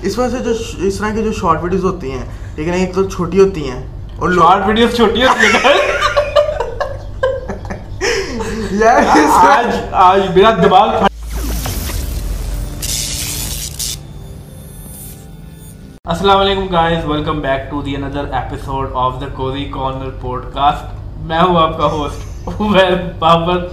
اس وجہ سے جو اس طرح کی جو شارٹ ویڈیوز ہوتی ہیں نا ایک تو چھوٹی ہوتی ہیں اور شارٹ ویڈیوز چھوٹی ہوتی طرح- آج آج میرا دماغ پھٹ- السلام علیکم guys welcome back to the another episode of the cozy corner podcast میں ہوں آپ کا ہوسٹ عمیر بابر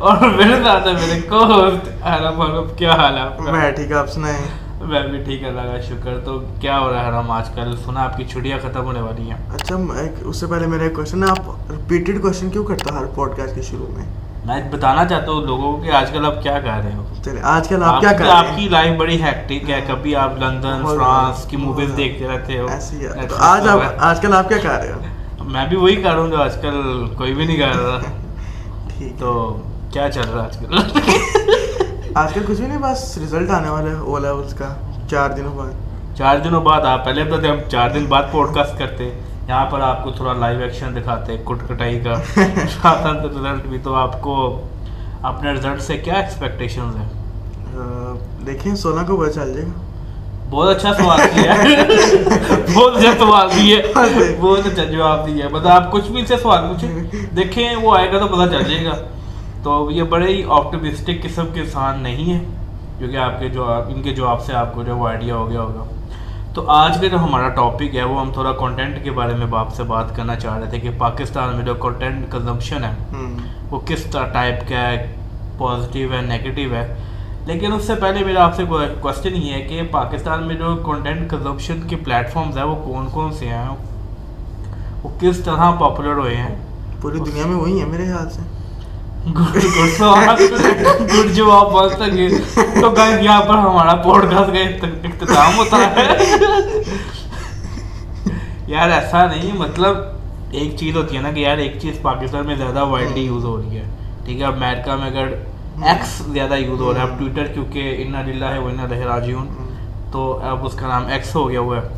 اور میرے ساتھ ہے میرے کو ہوسٹ حرم حرم کیا حال ہے آپ کا؟ میں ٹھیک آپ سنائیں۔ میں بھی ٹھیک ہے اللہ کا شکر۔ تو کیا ہو رہا ہے حرم آج کل؟ سنا آپ کی چھٹیاں ختم ہونے والی ہیں۔ اچھا اس سے پہلے میرا ایک کوشچن ہے آپ ریپیٹڈ کوشچن کیوں کرتا ہر پوڈ کاسٹ کے شروع میں؟ میں بتانا چاہتا ہوں لوگوں کو کہ آج کل آپ کیا کر رہے ہو۔ چلے آج کل آپ آپ کیا کی- کر آپ رہے کی ہیں لائف بڑی ہیکٹک ہے۔ کبھی آپ لندن فرانس کی موویز دیکھتے رہتے ہو۔ ہے۔ تو آج آپ کل آپ کیا کر رہے ہو؟ میں بھی وہی کر رہا ہوں جو آج کل کوئی بھی نہیں کر رہا۔ تو کیا چل رہا ہے آج کل؟ آج کل کچھ بھی نہیں بس ریزلٹ آنے والا ہے او لیولس کا چار دنوں بعد۔ چار دنوں بعد آپ پہلے بتاتے ہم چار دن بعد پوڈ کاسٹ کرتے یہاں پر آپ کو تھوڑا لائیو ایکشن دکھاتے کٹ کٹائی کا رزلٹ بھی تو آپ کو اپنے رزلٹ سے کیا ایکسپیکٹیشنز ہیں؟ دیکھیں سولہ کو پتہ چل جائے گا۔ بہت اچھا سوال کیا بہت اچھا سوال دیے بہت اچھا جواب دیا مطلب آپ کچھ بھی سے سوال پوچھیں دیکھیں وہ آئے گا تو پتہ چل جائے گا۔ تو یہ بڑے ہی آپٹمسٹک قسم کے انسان نہیں ہے کیونکہ آپ کے جو ان کے جواب سے آپ کو جو وہ آئیڈیا ہو گیا ہوگا۔ تو آج کا جو ہمارا ٹاپک ہے وہ ہم تھوڑا کنٹینٹ کے بارے میں آپ سے بات کرنا چاہ رہے تھے کہ پاکستان میں جو کنٹینٹ کنزمپشن ہے وہ کس ٹائپ کا ہے پازیٹیو ہے نیگیٹیو ہے۔ لیکن اس سے پہلے میرا آپ سے کوشچن یہ ہے کہ پاکستان میں جو کنٹینٹ کنزمپشن کے پلیٹ فارمز ہیں وہ کون کون سے ہیں؟ وہ کس طرح پاپولر ہوئے ہیں؟ پوری دنیا میں وہی ہے میرے خیال سے گڈ گڈ سوال گڈ جواب بہت سکے تو گائز یہاں پر ہمارا پوڈ کاسٹ کا اختتام ہوتا ہے۔ یار ایسا نہیں مطلب ایک چیز ہوتی ہے نا کہ یار ایک چیز پاکستان میں زیادہ وائڈلی یوز ہو رہی ہے۔ ٹھیک ہے، امریکہ میں اگر ایکس زیادہ یوز ہو رہا ہے، اب ٹویٹر کیونکہ ان للہ ہے وہ ان راجیون تو اب اس کا نام ایکس ہو گیا ہوا ہے۔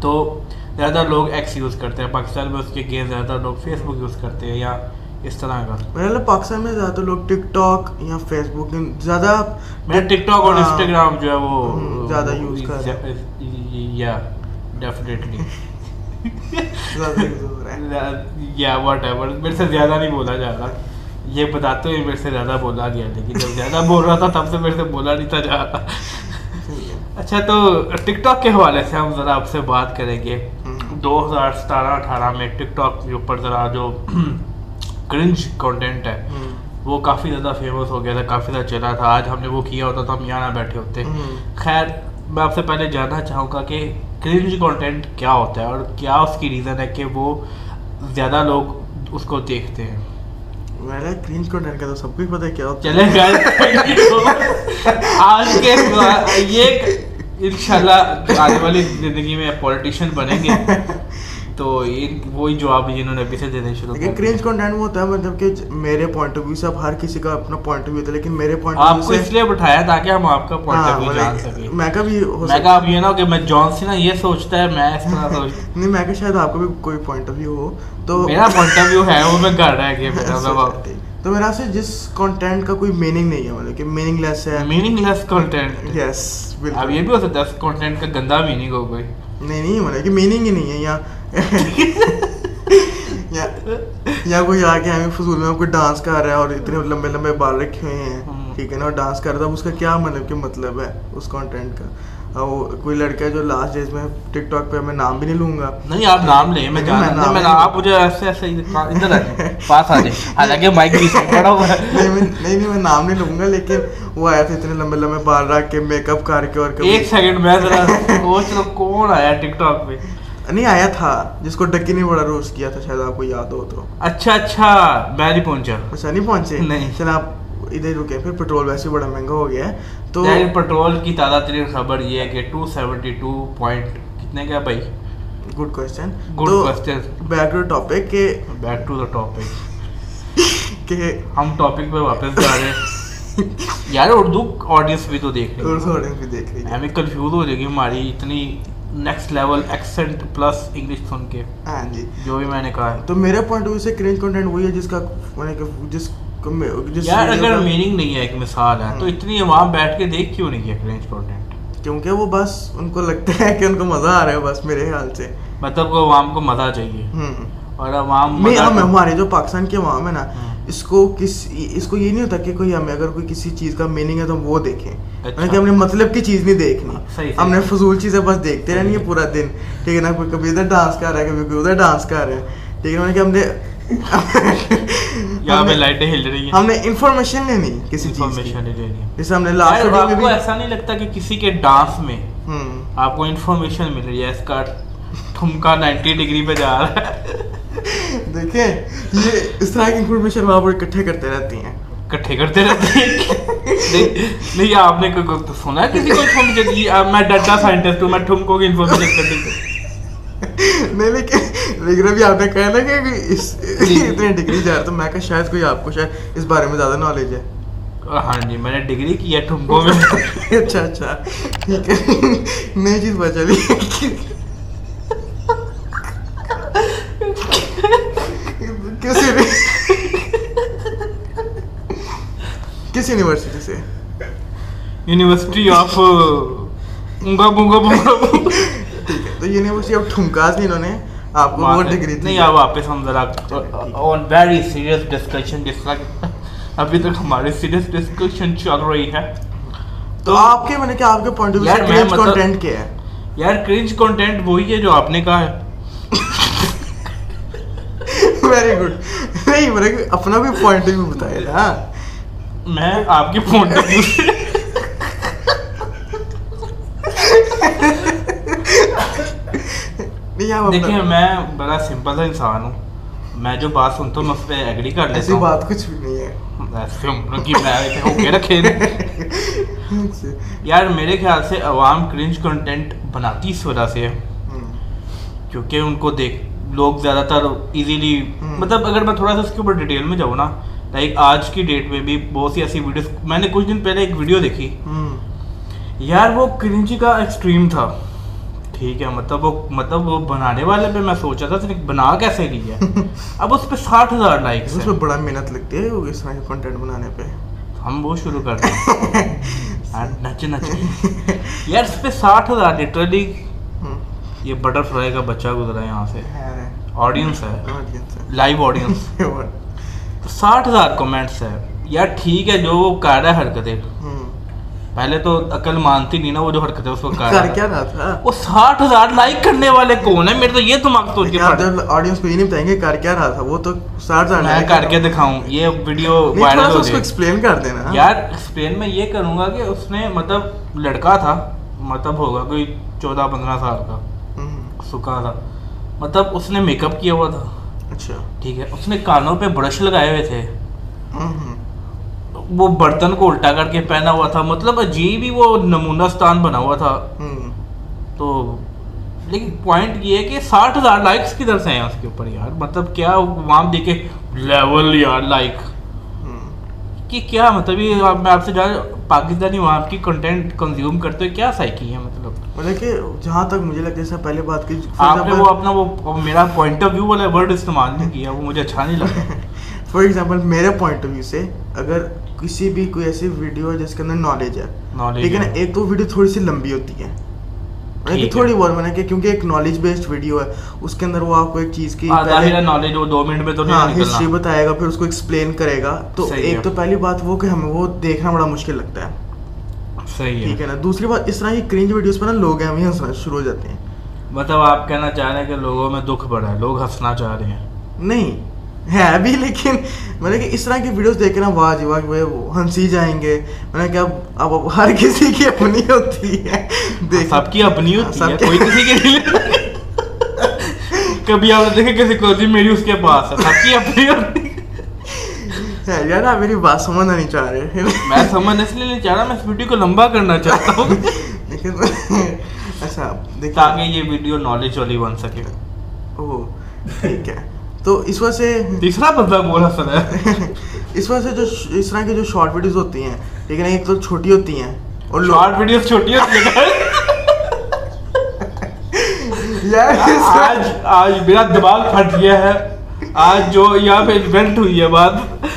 تو زیادہ لوگ ایکس یوز کرتے ہیں، پاکستان میں اس کے گیم زیادہ لوگ فیس بک یوز کرتے ہیں یا اس طرح کا۔ میرے خیال ہے پاکستان میں زیادہ تر لوگ ٹک ٹاک یا فیس بک زیادہ میں ٹک ٹاک اور ہاں، انسٹاگرام جو ہے وہ زیادہ use کر رہے یا ڈیفینیٹلی یا واٹ ایور میرے سے زیادہ نہیں بولا جا رہا۔ یہ بتاتے ہوئے میرے سے زیادہ بولا گیا لیکن جب زیادہ بول رہا تھا تب سے میرے سے بولا نہیں تھا جا رہا۔ اچھا تو ٹک ٹاک کے حوالے سے ہم ذرا آپ سے بات کریں گے۔ دو ہزار ستارہ اٹھارہ میں ٹک ٹاک کے اوپر ذرا جو کرنج کانٹینٹ ہے. وہ کافی زیادہ فیمس ہو گیا تھا کافی زیادہ چلا تھا. آج ہم نے وہ کیا ہوتا تو ہم یہاں نہ بیٹھے ہوتے۔ خیر میں آپ سے پہلے جاننا چاہوں گا کہ کرنج کانٹینٹ کیا ہوتا ہے اور کیا اس کی ریزن ہے کہ وہ زیادہ لوگ اس کو دیکھتے ہیں؟ میرا کرینج کنٹینٹ کا تو سب ہی پتہ کیا ہوتا چلے گئے آج کے یہ انشاءاللہ آنے والی زندگی میں پولیٹیشین بنیں گے. تو یہ وہی جواب جنہوں نے ابھی سے دینے شروع لیکن کر کرینج دیے کنٹینٹ وہ ہوتا ہے مطلب کہ میرے پوائنٹ آف ویو سے اب ہر کسی کا اپنا پوائنٹ آف ویو ہوتا ہے لیکن میرے پوائنٹ آپ کو اس لیے بٹھایا تاکہ ہم آپ کا پوائنٹ آف ویو جان سکیں۔ میں کا بھی ہو میں کہا اب یہ نا کہ میں جان سی نا یہ سوچتا ہے میں اس طرح سوچتا نہیں میں کہ شاید آپ کو بھی کوئی پوائنٹ آف ویو ہو تو میرا پوائنٹ آف ویو ہے وہ میں کر رہا ہے کہ میرا مطلب تو میرا سے جس کنٹینٹ کا کوئی میننگ نہیں ہے مطلب کہ میننگ لیس ہے۔ میننگ لیس کنٹینٹ یس اب یہ بھی ہو سکتا ہے کنٹینٹ کا گندا میننگ ہو کوئی۔ نہیں نہیں مطلب کہ میننگ ہی نہیں ہے یا یا کوئی آ کے ہمیں فضول میں کوئی ڈانس کر رہا ہے اور اتنے لمبے لمبے بال رکھے ہوئے ہیں۔ ٹھیک ہے نا اور ڈانس کر رہا ہے اس کا کیا مطلب کہ مطلب ہے اس کانٹینٹ کا وہ کوئی لڑکا ہے جو لاسٹ ڈیز میں ٹک ٹاک پہ میں نام بھی نہیں لوں گا نہیں آپ نام لیں میں آپ مجھے ایسے ایسے ادھر آ جائیں پاس آ جائیں حالانکہ مائک بھی پڑا ہوا ہے نہیں نہیں میں نام نہیں لوں گا لیکن وہ آیا تھا اتنے لمبے لمبے بال رکھ کے میک اپ کر کے اور ایک سیکنڈ میں ذرا سوچ لو کون آیا ٹک ٹاک پہ نہیں آیا تھا جس کو ڈکی نہیں بڑا روز کیا تھا شاید آپ کو یاد ہو تو۔ اچھا اچھا میں نہیں پہنچا۔ اچھا نہیں پہنچے؟ نہیں۔ چل آپ ادھر رکے پھر پیٹرول ویسے بڑا مہنگا ہو گیا ہے تو پیٹرول کی تازہ ترین خبر یہ ہے کہ ٹو سیونٹی ٹو پوائنٹ کتنے کا بھائی؟ Good question good question back to topic کہ بیک ٹو دا ٹاپک کہ ہم ٹاپک پہ واپس جا رہے ہیں۔ یار اردو آڈینس بھی تو دیکھ رہی اردو ہے آڈینس بھی دیکھ رہی ہے ہمیں کنفیوز ہو جائے گی ہماری اتنی next level accent plus English سن کے ہاں جی جو بھی میں نے کہا ہے تو میرے پوائنٹ آف ویو سے کرینج کنٹینٹ وہی ہے جس کا میں نے جس میں- جس یار اگر میننگ نہیں ہے ایک مثال ہے تو۔ اتنی عوام بیٹھ کے دیکھ کیوں نہیں ہے کرنج کنٹینٹ کیونکہ وہ بس ان کو لگتا ہے کہ ان کو مزہ آ رہا ہے بس میرے خیال سے مطلب کو عوام کو مزہ چاہیے اور عوام کو- ہمارے جو پاکستان کے عوام ہے نا۔ اس کو کس اس کو یہ نہیں ہوتا کہ کوئی ہمیں اگر کوئی کسی چیز کا میننگ ہے تو وہ دیکھیں کہ ہم نے مطلب کی چیز نہیں دیکھنی۔ ہم نے فضول چیزیں بس دیکھتے رہنی ہے۔ پورا دن۔ ٹھیک ہے نا کوئی کبھی ادھر ڈانس کر رہا ہے کبھی کوئی ادھر ڈانس کر رہا ہے۔ ٹھیک ہے نا کہ ہم نے یہاں ہم پہ نے- لائٹیں ہل رہی ہیں۔ ہم نے انفارمیشن لینی کسی چیز انفارمیشن لینی جیسے ہم نے لاسٹ ویڈیو میں بھی ایسا نہیں لگتا کہ کسی کے ڈانس میں آپ کو انفارمیشن مل رہی ہے اس کا ٹھمکا نائنٹی ڈگری پہ جا رہا ہے۔ دیکھیں یہ اس طرح کی انفارمیشن وہاں پر اکٹھے کرتے رہتی ہیں۔ کٹھے کرتے رہتے ہیں۔ نہیں آپ نے کوئی سنا ہے کسی کو دی اب میں ڈاٹا سائنٹسٹ ہوں میں ٹھمکو کی انفارمیشن کر دوں۔ نہیں لیکن لیکن ابھی آپ نے کہا نا کہ اس اتنے ڈگری جا رہا تو میں کہا شاید کوئی آپ کو شاید اس بارے میں زیادہ نالج ہے۔ ہاں جی میں نے ڈگری کی ہے ٹھمکو میں اچھا اچھا ٹھیک ہے۔ نئی چیز پتا چلی۔ کس کس یونیورسٹی سے؟ یونیورسٹی آف اونگا بونگا بونگا ٹھیک ہے تو یونیورسٹی آف ٹھمکاس انہوں نے آپ کو وہ ڈگری نہیں اب واپس ہم ذرا آن ویری سیریس ڈسکشن جس طرح ابھی تک ہماری سیریس ڈسکشن چل رہی ہے۔ تو آپ کے میں نے کہ آپ کے پوائنٹ آف ویو مطلب- کنٹینٹ کیا ہے یار کرنج کنٹینٹ وہی ہے جو آپ نے کہا ہے۔ ویری گڈ نہیں کہ اپنا بھی پوائنٹ آف ویو بتایا نا۔ میں آپ کے فون دیکھیں میں بڑا سمپل سا انسان ہوں۔ میں جو بات سنتا ہوں میں اس پہ ایگری کر لیتا ایسی ہوں۔ بات کچھ بھی نہیں ہے۔ کی۔ یار میرے خیال سے عوام کرنج کنٹینٹ بناتی اس وجہ سے۔ ہے کیونکہ ان کو دیکھ لوگ زیادہ تر ایزیلی۔ مطلب اگر میں تھوڑا سا اس کے اوپر ڈیٹیل میں جاؤں نا لائک آج کی ڈیٹ میں بھی بہت سی ایسی ویڈیوز میں نے کچھ دن پہلے ایک ویڈیو دیکھی۔ یار وہ کرنجی کا ایکسٹریم تھا۔ ٹھیک ہے مطلب وہ مطلب وہ بنانے والے پہ میں سوچا تھا بنا کیسے لی ہے؟ اب اس پہ ساٹھ ہزار لائکس اس میں بڑا محنت لگتی ہے اس طرح کنٹینٹ بنانے پہ۔ ہم وہ شروع کر دیں نچ نچ یار اس پہ ساٹھ ہزار لٹرلی یہ بٹر فلائی کا بچہ گزرا ہے یہاں سے۔ آڈینس ہے۔ لائیو آڈینس ساٹھ ہزار کمنٹس ہے۔ یار ٹھیک ہے جو وہ کر رہا ہے حرکتیں۔ پہلے تو عقل مانتی نہیں نا وہ جو حرکتیں اس کو کر رہا کیا ہے۔ تھا؟ وہ ساٹھ ہزار لائک کرنے والے کون ہیں؟ میرے تو یہ دماغ سوچ کے آڈینس کو یہ نہیں بتائیں گے کر کیا رہا تھا وہ تو ساٹھ ہزار میں کر کے دکھاؤں۔ یہ ویڈیو وائرل ہو اس کو ایکسپلین کر دینا یار ایکسپلین میں یہ کروں گا کہ اس نے مطلب لڑکا تھا مطلب ہوگا کوئی چودہ پندرہ سال کا۔ سکا تھا۔ مطلب اس نے میک اپ کیا ہوا تھا۔ اچھا۔ ٹھیک ہے۔ اس نے کانوں پہ برش لگائے ہوئے تھے۔ وہ برتن کو الٹا کر کے پہنا ہوا تھا۔ مطلب عجیب ہی وہ نمونہ ستان بنا ہوا تھا۔ تو لیکن پوائنٹ یہ ہے کہ ساٹھ ہزار لائکس کدھر سے ہیں اس کے اوپر یار؟ مطلب کیا وہاں دیکھے لیول یار لائک۔ کہ کیا مطلب یہ میں آپ سے جان پاکستانی وہاں کی کنٹینٹ کنزیوم کرتے کیا سائیکی ہے مطلب؟ مطلب کہ جہاں تک مجھے لگتا ہے جیسے پہلے بات کی آپ نے وہ اپنا وہ میرا پوائنٹ آف ویو والا ورڈ استعمال نہیں کیا وہ مجھے اچھا نہیں لگا۔ فار ایگزامپل میرے پوائنٹ آف ویو سے اگر کسی بھی کوئی ایسی ویڈیو ہے جس کے اندر نالج ہے لیکن۔ ایک تو ویڈیو تھوڑی سی لمبی ہوتی ہے۔ کہ۔ تھوڑی بہت نے کہ کیونکہ ایک نالج بیسڈ ویڈیو ہے اس کے اندر وہ آپ کو ایک چیز کی نالج وہ دو منٹ میں تو ہاں ہسٹری بتائے گا پھر اس کو ایکسپلین کرے گا۔ تو ایک۔ تو پہلی بات وہ کہ ہمیں وہ دیکھنا بڑا مشکل لگتا ہے۔ صحیح ٹھیک ہے نا؟ دوسری بات اس طرح کی کرنج ویڈیوز پہ نا لوگ ہمیں ہنسنا شروع ہو جاتے ہیں۔ مطلب آپ کہنا چاہ رہے ہیں کہ لوگوں میں دکھ بڑا ہے لوگ ہنسنا چاہ رہے ہیں۔ نہیں ہے بھی لیکن میں نے کہ اس طرح کی ویڈیوز دیکھ کے نا واہ جی واہ وہ ہنسی جائیں گے۔ میں نے کہ اب اب ہر کسی کی اپنی ہوتی ہے۔ دیکھ سب کی اپنی ہوتی ہے کوئی کسی کے نہیں کبھی آپ نے دیکھا کسی کو جی میری اس کے پاس ہے سب کی اپنی ہوتی ہے۔ یار آپ میری بات سمجھنا نہیں چاہ رہے۔ میں سمجھ اس لیے نہیں چاہ رہا میں اس ویڈیو کو لمبا کرنا چاہتا ہوں۔ لیکن اچھا تاکہ یہ ویڈیو نالج والی بن سکے۔ او ٹھیک ہے۔ تو اس وجہ سے تیسرا بندہ بولا سنا ہے۔ اس وجہ سے جو اس طرح کی جو شارٹ ویڈیوز ہوتی ہیں لیکن ایک تو چھوٹی ہوتی ہیں اور شارٹ ویڈیوز چھوٹی ہوتی ہیں۔ آج آج میرا دماغ پھٹ گیا ہے۔ آج جو یہاں پہ انوینٹ ہوئی ہے بات۔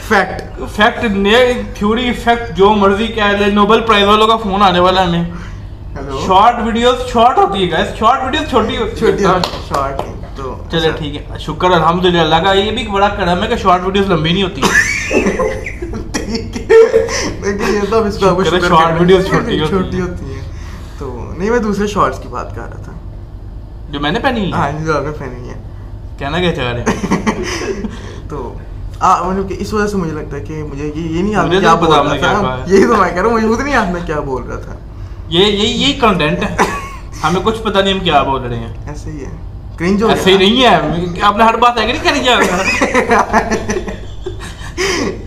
فیکٹ فیکٹ نئے تھیوری فیکٹ جو مرضی کہہ لے نوبل پرائز والوں کا فون آنے والا ہمیں۔ شارٹ ویڈیوز شارٹ ہوتی ہے گائز شارٹ ویڈیوز چھوٹی ہوتی ہے شارٹ تو چلے اچھا۔ ٹھیک ہے۔ شکر الحمد للہ کا یہ بھی بڑا کرم ہے۔ کہ شارٹ ویڈیوز لمبی نہیں ہوتی۔ ہیں۔ تو نہیں میں دوسرے شارٹس کی بات کر رہا تھا۔ جو میں نے پہنی ہاں جو آپ نے پہنی ہے کہنا کیا چاہ رہے ہیں؟ تو اس وجہ سے مجھے لگتا ہے کہ مجھے یہ نہیں یاد کیا بول رہا تھا۔ یہی تو میں کہہ رہا ہوں مجھے خود نہیں کیا بول رہا تھا۔ یہ یہی یہی کنٹینٹ ہے۔ ہمیں کچھ پتہ نہیں ہم کیا بول رہے ہیں۔ ایسے ہی ہے۔ کرنج ہو صحیح نہیں ہے آپ نے ہر بات ایگری کر کیا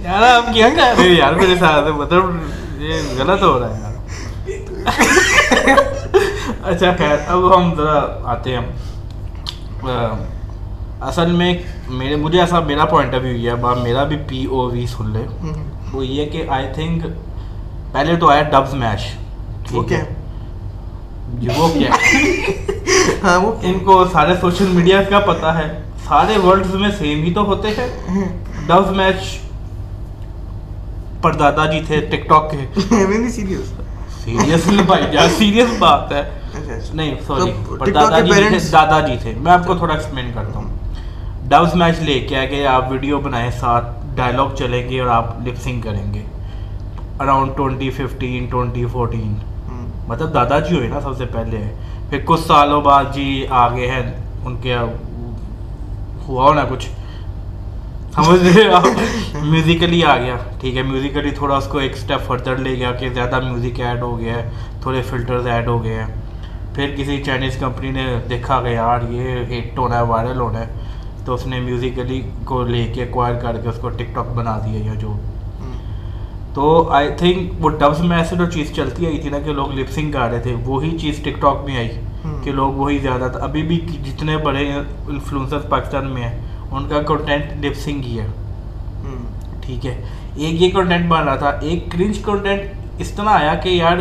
یار آپ کیا کر رہے یار میرے ساتھ مطلب یہ غلط ہو رہا ہے یار اچھا خیر اب ہم ذرا آتے ہیں اصل میں میرے مجھے ایسا میرا پوائنٹ آف ویو یہ ہے میرا بھی پی او وی سن لے وہ یہ کہ آئی تھنک پہلے تو آیا ڈبز میش ٹھیک ہے جی وہ کیا ہاں وہ ان کو سارے سوشل میڈیا کا پتا ہے۔ سارے ورڈز میں سیم ہی تو ہوتے ہیں۔ ڈو میچ پردادا جی تھے ٹک ٹاک کے سیریس سیریس بھائی سیریس بات ہے؟ نہیں سوری جی تھے دادا جی تھے۔ میں آپ کو تھوڑا ایکسپلین کرتا ہوں۔ ڈوز میچ لے کے آپ ویڈیو بنائیں ساتھ ڈائلاگ چلیں گے اور آپ لپسنگ کریں گے۔ اراؤنڈ ففٹین فورٹین مطلب دادا جی ہوئے نا سب سے پہلے۔ پھر کچھ سالوں بعد جی آگے ہیں، ان کے ہوا ہونا کچھ۔ میوزیکلی آ گیا۔ ٹھیک ہے میوزیکلی تھوڑا اس کو ایک اسٹیپ فردر لے گیا کہ زیادہ میوزک ایڈ ہو گیا ہے، تھوڑے فلٹرز ایڈ ہو گئے ہیں۔ پھر کسی چائنیز کمپنی نے دیکھا کہ یار، یہ ہٹ ہونا ہے وائرل ہونا ہے۔ تو اس نے میوزیکلی کو لے کے ایکوائر کر کے اس کو ٹک ٹاک بنا دیا یا جو۔ تو آئی تھنک وہ ڈبس میں ایسے جو چیز چلتی آئی تھی نا کہ لوگ لپسنگ کر رہے تھے وہی چیز ٹک ٹاک میں آئی کہ لوگ وہی زیادہ تھا ابھی بھی جتنے بڑے انفلوئنسر پاکستان میں ہیں ان کا کنٹینٹ لپسنگ ہی ہے۔ ٹھیک ہے۔ ایک یہ کنٹینٹ بن رہا تھا ایک کرنج کنٹینٹ اس طرح آیا کہ یار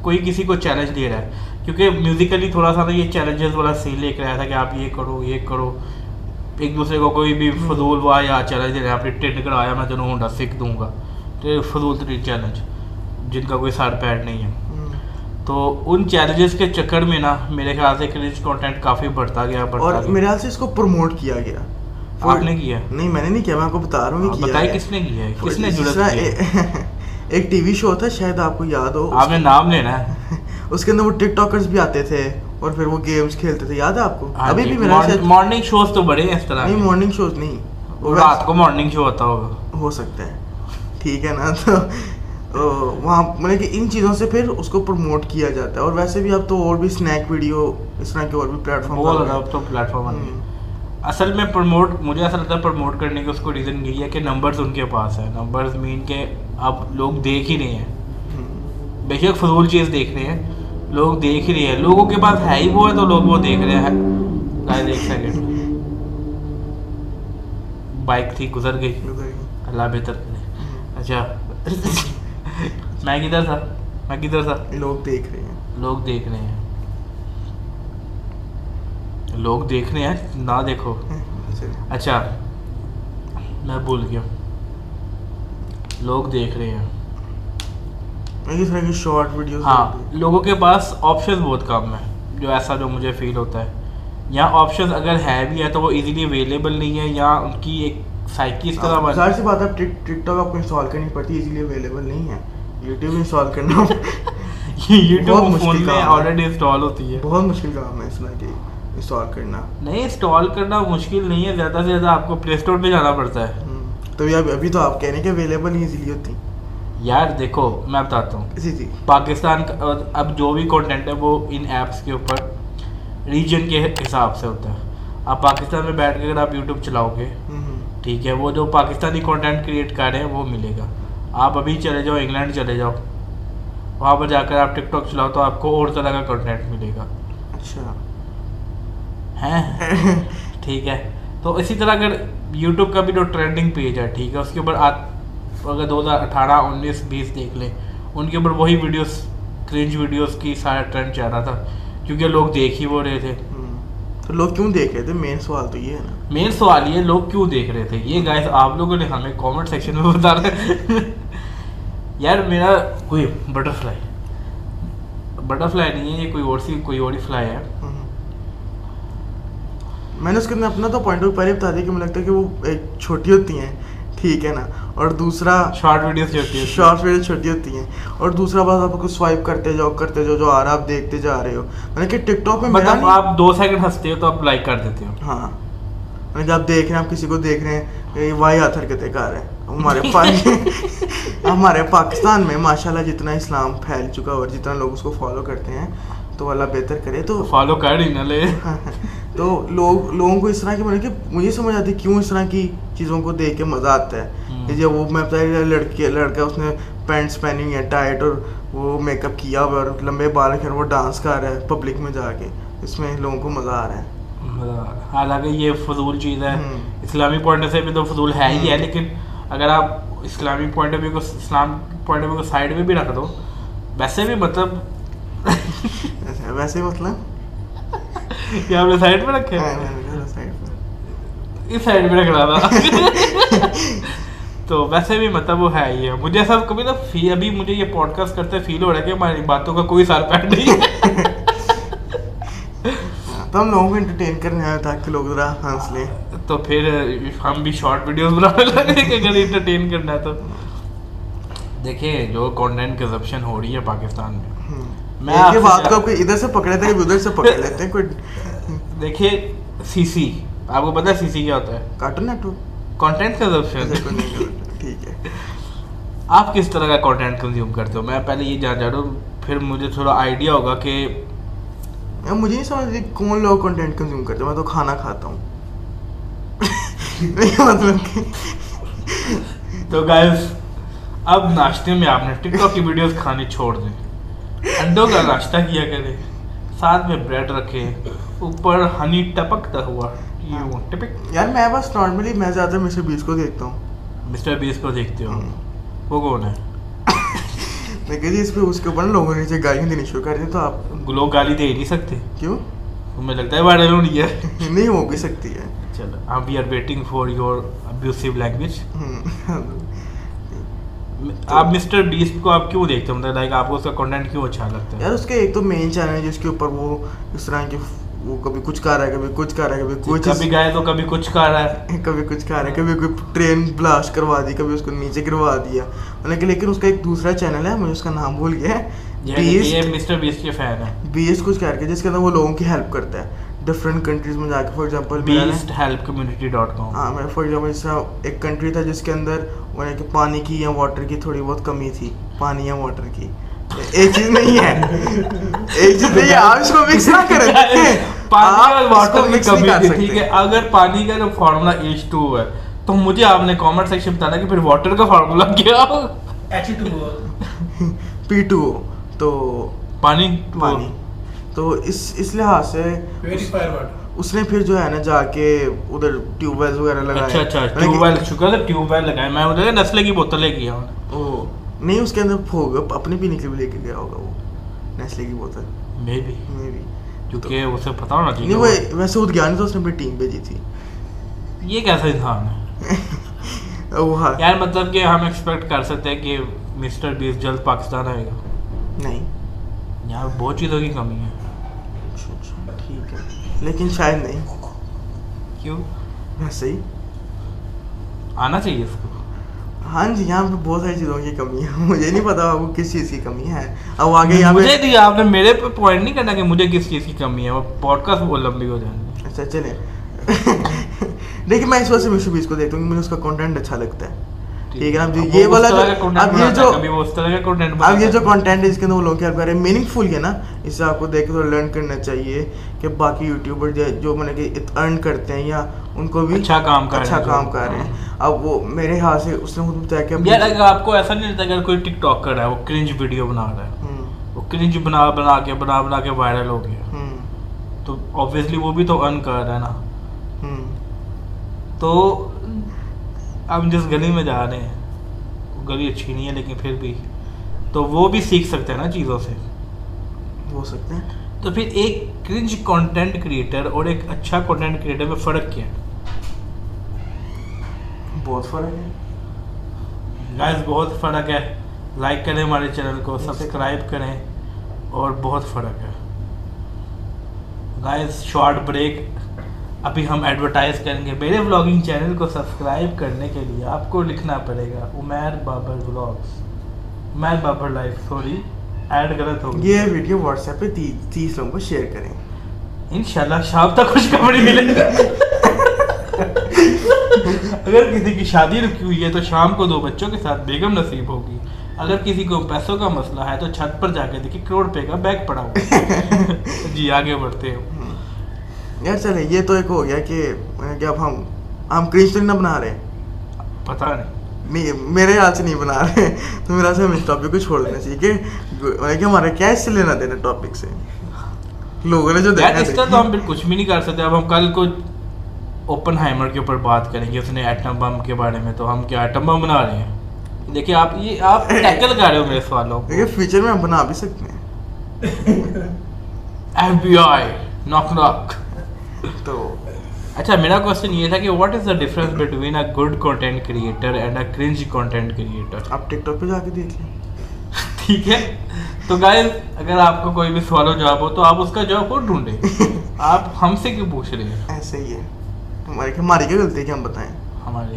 کوئی کسی کو چیلنج دے رہا ہے۔ کیونکہ میوزیکلی تھوڑا سا نا یہ چیلنجز والا سین لے کر آیا تھا کہ آپ یہ کرو یہ کرو۔ ایک دوسرے کو کوئی بھی فضول ہوا یا چیلنج دے رہا ہے آپ نے ٹینڈ کرایا میں تینوں ہونڈا سیکھ دوں گا۔ تو فضول ترین چیلنج جن کا کوئی سائڈ پیڈ نہیں ہے۔ تو ان چیلنجز کے چکر میں نا میرے خیال سے کرنج کانٹینٹ کافی بڑھتا گیا اور میرے خیال سے اس کو پروموٹ کیا گیا۔ آپ نے کیا؟ نہیں میں نے نہیں کیا میں آپ کو بتا رہا ہوں بتائیے کس نے کیا ہے؟ کس نے جڑا ایک ٹی وی شو تھا شاید آپ کو یاد ہو۔ آپ نے نام لینا ہے۔ اس کے اندر وہ ٹک ٹاکرز بھی آتے تھے اور پھر وہ گیمز کھیلتے تھے یاد ہے آپ کو؟ ہاں ابھی جی، بھی میرا مارننگ شوز تو بڑے ہیں اس طرح نہیں مارننگ شوز نہیں۔ رات کو مارننگ شو ہوتا ہوگا۔ ہو سکتا ہے۔ ٹھیک ہے نا؟ تو وہاں مطلب کہ ان چیزوں سے پھر اس کو پروموٹ کیا جاتا ہے۔ اور ویسے بھی اب تو اور بھی اسنیک ویڈیو اس طرح کے اور بھی پلیٹ فارم بہت اب تو پلیٹ فارم آ گئے اصل میں پروموٹ مجھے اصل لگتا ہے پروموٹ کرنے کا اس کو ریزن یہی ہے کہ نمبرز ان کے پاس ہیں۔ نمبرز مین کہ اب لوگ دیکھ ہی رہے ہیں۔ بے شک فضول چیز دیکھ رہے ہیں۔ لوگ دیکھ ہی رہے ہیں۔ لوگوں کے پاس ہے ہی وہ ہے تو لوگ وہ دیکھ رہے ہیں۔ ایک سیکنڈ بائک تھی گزر گئی۔ اللہ بہتر۔ کرے اچھا۔ میں کدھر تھا۔ میں کدھر تھا۔ لوگ دیکھ رہے ہیں۔ لوگ دیکھ رہے ہیں۔ لوگ دیکھ رہے ہیں نہ دیکھو۔ اچھا میں بھول گیا۔ لوگ دیکھ رہے ہیں۔ شارٹ ہاں لوگوں کے پاس آپشن بہت کم ہیں جو ایسا جو مجھے فیل ہوتا ہے۔ یا آپشن اگر ہے بھی ہے تو وہ ایزیلی اویلیبل نہیں ہے یا ان کی ایک سائیکی ظاہر سی بات ہے ٹک ٹاک آپ کو انسٹال کرنی پڑتی ہے اسی لیے اویلیبل نہیں ہے۔ یوٹیوب انسٹال کرنا۔ یوٹیوب فون میں آلریڈی انسٹال ہوتی ہے۔ بہت مشکل کام ہے اس میں کہ انسٹال کرنا۔ نہیں انسٹال کرنا مشکل نہیں ہے زیادہ سے زیادہ آپ کو پلے اسٹور پہ جانا پڑتا ہے۔ تو ابھی تو آپ کہہ رہے ہیں کہ اویلیبل نہیں اسی لیے ہوتی۔ یار دیکھو میں بتاتا ہوں۔ جی جی۔ پاکستان کا اب جو بھی کانٹینٹ ہے وہ ان ایپس کے اوپر ریجن کے حساب سے ہوتا ہے۔ آپ پاکستان میں بیٹھ کے اگر آپ یوٹیوب چلاؤ گے ٹھیک ہے وہ جو پاکستانی کانٹینٹ کریٹ کر رہے ہیں وہ ملے گا۔ آپ ابھی چلے جاؤ انگلینڈ چلے جاؤ۔ وہاں پر جا کر آپ ٹک ٹاک چلاؤ تو آپ کو اور طرح کا کانٹینٹ ملے گا۔ اچھا۔ ہیں؟ ٹھیک ہے۔ تو اسی طرح اگر یوٹیوب کا بھی جو ٹرینڈنگ پیج ہے ٹھیک ہے اس کے اوپر آپ اگر دو ہزار اٹھارہ انیس بیس دیکھ لیں ان کے اوپر وہی ویڈیوز کرنج ویڈیوز کی سارا ٹرینڈ چل رہا تھا کیونکہ لوگ دیکھ ہی وہ رہے تھے۔ تو لوگ کیوں دیکھ رہے تھے؟ مین سوال تو یہ ہے نا۔ مین سوال یہ لوگ کیوں دیکھ رہے تھے؟ یہ گائز آپ لوگوں نے ہمیں کامنٹ سیکشن میں بتا رہے یار میرا کوئی بٹر فلائی بٹر فلائی نہیں ہے یہ کوئی اور سی کوئی اور ہی فلائی ہے۔ میں نے اس کے اپنا تو پوائنٹ آف پہلے بتا دیا کہ مجھے لگتا ہے کہ وہ چھوٹی ہوتی ہیں۔ ٹھیک ہے نا؟ اور دوسرا شارٹ ویڈیوز چھوٹی ہوتی شارٹ ویڈیوز چھوٹی ہوتی ہیں۔ اور دوسرا بات آپ کو سوائپ کرتے جاؤ کرتے جاؤ جو آ رہا آپ دیکھتے جا رہے ہو۔ مطلب کہ ٹک ٹاک میں مطلب آپ دو سیکنڈ ہنستے ہو تو آپ لائک کر دیتے ہو۔ ہاں۔ مطلب جب آپ دیکھ رہے ہیں آپ کسی کو دیکھ رہے ہیں یہ وائی آتھر کے کار ہے ہمارے ہمارے پاکستان میں ماشاء اللہ جتنا اسلام پھیل چکا اور جتنا لوگ اس کو فالو کرتے ہیں تو اللہ بہتر کرے تو فالو کر ہی نہ لے۔ تو لوگ لوگوں کو اس طرح کی مطلب کہ مجھے سمجھ آتی ہے کیوں اس طرح کی چیزوں کو دیکھ کے مزہ آتا ہے۔ کہ جب وہ میں بتایا لڑکے لڑکا اس نے پینٹس پہنی ہوئی ہیں ٹائٹ اور وہ میک اپ کیا ہوا اور لمبے بال رکھے اور وہ ڈانس کر رہا ہے پبلک میں جا کے۔ اس میں لوگوں کو مزہ آ رہا ہے۔ حالانکہ یہ فضول چیز ہے۔ اسلامی پوائنٹ سے بھی تو فضول ہے ہی ہے لیکن اگر آپ اسلامی پوائنٹ آف ویو کو اسلام پوائنٹ آف ویو کو سائڈ میں بھی رکھ دو ویسے بھی مطلب ویسے مطلب؟ یہ آپ نے سائڈ پہ رکھے اس سائڈ پہ رکھنا تھا تو ویسے بھی مطلب وہ ہے ہی ہے مجھے سب کبھی نا فی ابھی مجھے یہ پوڈ کاسٹ کرتے فیل ہو رہا ہے کہ ہماری باتوں کا کوئی سار پیٹ نہیں تو ہم لوگوں کو انٹرٹین کرنے آئے تاکہ لوگ ذرا ہنس لیں تو پھر ہم بھی شارٹ ویڈیوز بنانے لگے کہ اگر انٹرٹین کرنا ہے تو دیکھیں جو کانٹینٹ کنزپشن ہو رہی ہے پاکستان میں میں یہ بات کو ادھر سے پکڑے تھے ادھر سے پکڑ لیتے ہیں کوئی دیکھیے سی سی آپ کو پتا سی سی کیا ہوتا ہے؟ کارٹون نیٹورک کانٹینٹ کا ٹھیک ہے۔ آپ کس طرح کا کانٹینٹ کنزیوم کرتے ہو؟ میں پہلے یہ جان جاڑوں پھر مجھے تھوڑا آئیڈیا ہوگا کہ مجھے نہیں سمجھ کون لوگ کانٹینٹ کنزیوم کرتے میں تو کھانا کھاتا ہوں۔ مطلب تو گائز اب ناشتے میں آپ نے ٹک ٹاک کی ویڈیوز کھانے چھوڑ دیں۔ انڈوں کا ناشتہ کیا کرے ساتھ میں بریڈ رکھے اوپر ہنی ٹپکتا ہوا یار میں بس نارملی میں زیادہ مسٹر بیس کو دیکھتا ہوں۔ مسٹر بیس کو دیکھتے ہو؟ وہ کون ہے؟ میں کہہ اس پہ اس کے اوپر لوگوں نے گالیاں دینی شروع کر دیں تو آپ لوگ گالی دے نہیں سکتے۔ کیوں؟ ہمیں لگتا ہے وائرل ہو رہی ہے۔ نہیں ہو بھی سکتی ہے۔ چلو اب we are waiting for your abusive language آپ مسٹر بیس کو آپ کیوں دیکھتے ہیں مطلب لائک آپ کو اس کا کنٹینٹ کیوں اچھا لگتا ہے؟ یار اس کے ایک تو مین چینل ہے جس کے اوپر وہ اس طرح کے وہ کبھی کچھ کھا رہا ہے کبھی کچھ کھا رہا ہے کبھی جی، کچھ کبھی گئے تو کبھی کچھ کھا رہا ہے۔ کبھی کچھ کھا رہا ہے کبھی کوئی ٹرین بلاسٹ کروا دی کبھی اس کو نیچے گروا دیا۔ لیکن لیکن اس کا ایک دوسرا چینل ہے مجھے اس کا نام بھول گیا ہے۔ بیس کچھ کر کے جس کے اندر وہ لوگوں کی ہیلپ کرتا ہے۔ ڈفرینٹ کنٹریز میں جا کے فار ایگزامپل ہاں میں فار ایگزامپل جس ایک کنٹری تھا جس کے اندر وہ ہے کہ پانی کی یا واٹر کی تھوڑی بہت کمی تھی پانی یا واٹر کی۔ ایک چیز نہیں ہے۔ ایک چیز نہیں ہے آپ اس کو مکس نہ کریں۔ پانی اور واٹر کی کمی تھی ٹھیک ہے۔ اگر پانی کا جو فارمولا ایچ ٹو ہے تو مجھے آپ نے کامنٹ سیکشن بتانا کہ پھر واٹر کا فارمولا کیا؟ ایچ ٹو پی ٹو تو پانی؟ پانی۔ تو اس اس لحاظ سے پیوریفائر واٹر اس نے پھر جو ہے نا جا کے ادھر ٹیوب ویل وغیرہ لگایا اچھا, اچھا، ٹیوب ویل شکر ہے ٹیوب ویل لگایا میں ادھر نسلے کی بوتل لے گیا ہوں۔ نہیں اس کے اندر ہوگا اپنے پینے کے لیے لے کے گیا ہوگا وہ نسلے کی بوتل۔ مے بی مے بی کیونکہ اسے پتا ہونا چاہیے نہیں وہ ویسے خود گیا نہیں تو اس نے اپنی ٹیم بھیجی تھی۔ یہ کیسا انسان ہے؟ وہ یار مطلب کہ ہم ایکسپیکٹ کر سکتے ہیں کہ مسٹر بیس جلد پاکستان آئے گا۔ نہیں۔ یہاں بہت چیزوں کی کمی ہے۔ لیکن شاید نہیں۔ کیوں؟ ویسے ہی آنا چاہیے اس کو۔ ہاں جی یہاں پہ بہت ساری چیزوں کی کمی ہے۔ مجھے نہیں پتا آپ کو کس چیز کی کمی ہے۔ اب آگے یہاں پہ آپ نے میرے پہ پوائنٹ نہیں کرنا کہ مجھے کس چیز کی کمی ہے۔ وہ پوڈ کاسٹ بہت لمبی ہو جائیں گے اچھا چلیں۔ دیکھیے میں اس وجہ سے مشو اس کو دیکھتا ہوں کہ مجھے اس کا کانٹینٹ اچھا لگتا ہے۔ ٹھیک ہے اب یہ والا اب یہ جو اب یہ جو کنٹینٹ ہے اس کے اندر وہ لوگ کیا کر رہے ہیں میننگ فل ہے نا اسے آپ کو دیکھ کے لرن کرنا چاہیے کہ باقی یوٹیوبر جو مطلب کہ ارن کرتے ہیں یا ان کو بھی اچھا کام کر اچھا کام کر رہے ہیں۔ ہاں۔ اب وہ میرے ہاتھ سے اس نے خود بتایا کہ یار اگر آپ کو ایسا نہیں لگتا اگر کوئی ٹک ٹاک کر رہا ہے وہ کرنج ویڈیو بنا رہا ہے۔ وہ کرنج بنا بنا کے بنا بنا کے وائرل ہو گیا۔ تو آبویسلی وہ بھی تو ارن کر رہا ہے نا۔ تو ہم جس گلی میں جا رہے ہیں گلی اچھی نہیں ہے لیکن پھر بھی تو وہ بھی سیکھ سکتے ہیں نا چیزوں سے۔ ہو سکتے ہیں۔ تو پھر ایک کرنج کانٹینٹ کریٹر اور ایک اچھا کانٹینٹ کریٹر میں فرق کیا ہے؟ بہت فرق ہے۔ گائز بہت فرق ہے۔ لائک کریں ہمارے چینل کو سبسکرائب کریں اور بہت فرق ہے۔ گائز شارٹ بریک ابھی ہم ایڈورٹائز کریں گے۔ میرے ولاگنگ چینل کو سبسکرائب کرنے کے لیے آپ کو لکھنا پڑے گا Umair Babar vlogs Umair Babar life sorry add غلط ہو یہ ویڈیو واٹس ایپ پہ تیس لوگوں کو شیئر کریں۔ انشاءاللہ شام تک خوشخبری ملے۔ اگر کسی کی شادی رکی ہوئی ہے تو شام کو دو بچوں کے ساتھ بیگم نصیب ہوگی۔ اگر کسی کو پیسوں کا مسئلہ ہے تو چھت پر جا کے دیکھیں کروڑ روپے کا بیگ پڑا ہوا جی آگے بڑھتے ہیں۔ یار چلے یہ تو ایک ہو گیا کہ اب ہم ہم کرنچ نہ بنا رہے پتہ نہیں۔ میرے ہاتھ سے نہیں بنا رہے تو میرا سے ہم اس ٹاپک کو چھوڑ دینا چاہیے کہ کہ ہمارا کیا اس سے لینا دینا ٹاپک سے۔ لوگوں نے جو یار اس دیکھا کا تو ہم پھر کچھ بھی نہیں کر سکتے۔ اب ہم کل کو اوپن ہائمر کے اوپر بات کریں گے اس نے ایٹم بم کے بارے میں تو ہم کیا ایٹم بم بنا رہے ہیں؟ دیکھیے آپ یہ آپ ٹیکل کر رہے ہو میرے سوالوں کو۔ فیوچر میں ہم بنا بھی سکتے ہیں۔ ایف بی آئی ناک ناک تو اچھا میرا کوشچن یہ تھا کہ what is the difference between a good content creator and a cringe content creator آپ ٹک ٹاک پہ جا کے دیکھ لیں۔ ٹھیک ہے؟ تو گائز اگر آپ کو کوئی بھی سوال و جواب ہو تو آپ اس کا جواب خود ڈھونڈیں۔ آپ ہم سے کیوں پوچھ رہے ہیں؟ ایسے ہی ہے۔ ہماری ہماری کیا غلطی ہے کہ ہم بتائیں؟ ہمارے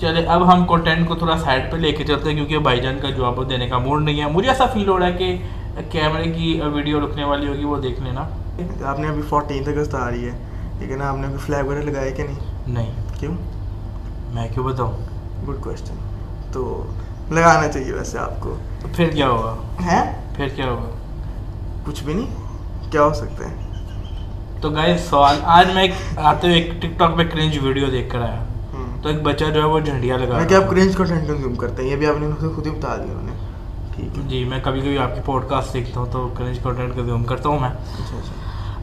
چلے اب ہم کنٹینٹ کو تھوڑا سائڈ پہ لے کے چلتے ہیں کیونکہ بھائی جان کا جواب دینے کا موڈ نہیں ہے۔ مجھے ایسا فیل ہو رہا ہے کہ کیمرے کی ویڈیو رکنے والی ہوگی وہ دیکھ لینا۔ آپ نے ابھی فورٹین اگست آ رہی ہے۔ لیکن آپ نے ابھی فلیگ وغیرہ لگائے کہ نہیں؟ نہیں۔ کیوں؟ میں کیوں بتاؤں؟ گڈ کوشچن تو لگانا چاہیے ویسے آپ کو۔ تو پھر کیا ہوگا؟ ہے پھر کیا ہوگا؟ کچھ بھی نہیں۔ کیا ہو سکتا ہے؟ تو گائز سوال آج میں آتے ہوئے ایک ٹک ٹاک پہ کرنج ویڈیو دیکھ کر آیا۔ تو ایک بچہ جو ہے وہ جھنڈیاں لگا کہ آپ۔ کرنج کنٹینٹ کنزیوم کرتے ہیں یہ بھی آپ نے خود ہی بتا دیا انہوں نے۔ ٹھیک ہے۔ جی میں کبھی کبھی آپ کی پوڈ کاسٹ دیکھتا ہوں تو کرنج کنٹینٹ کا زوم کرتا ہوں میں۔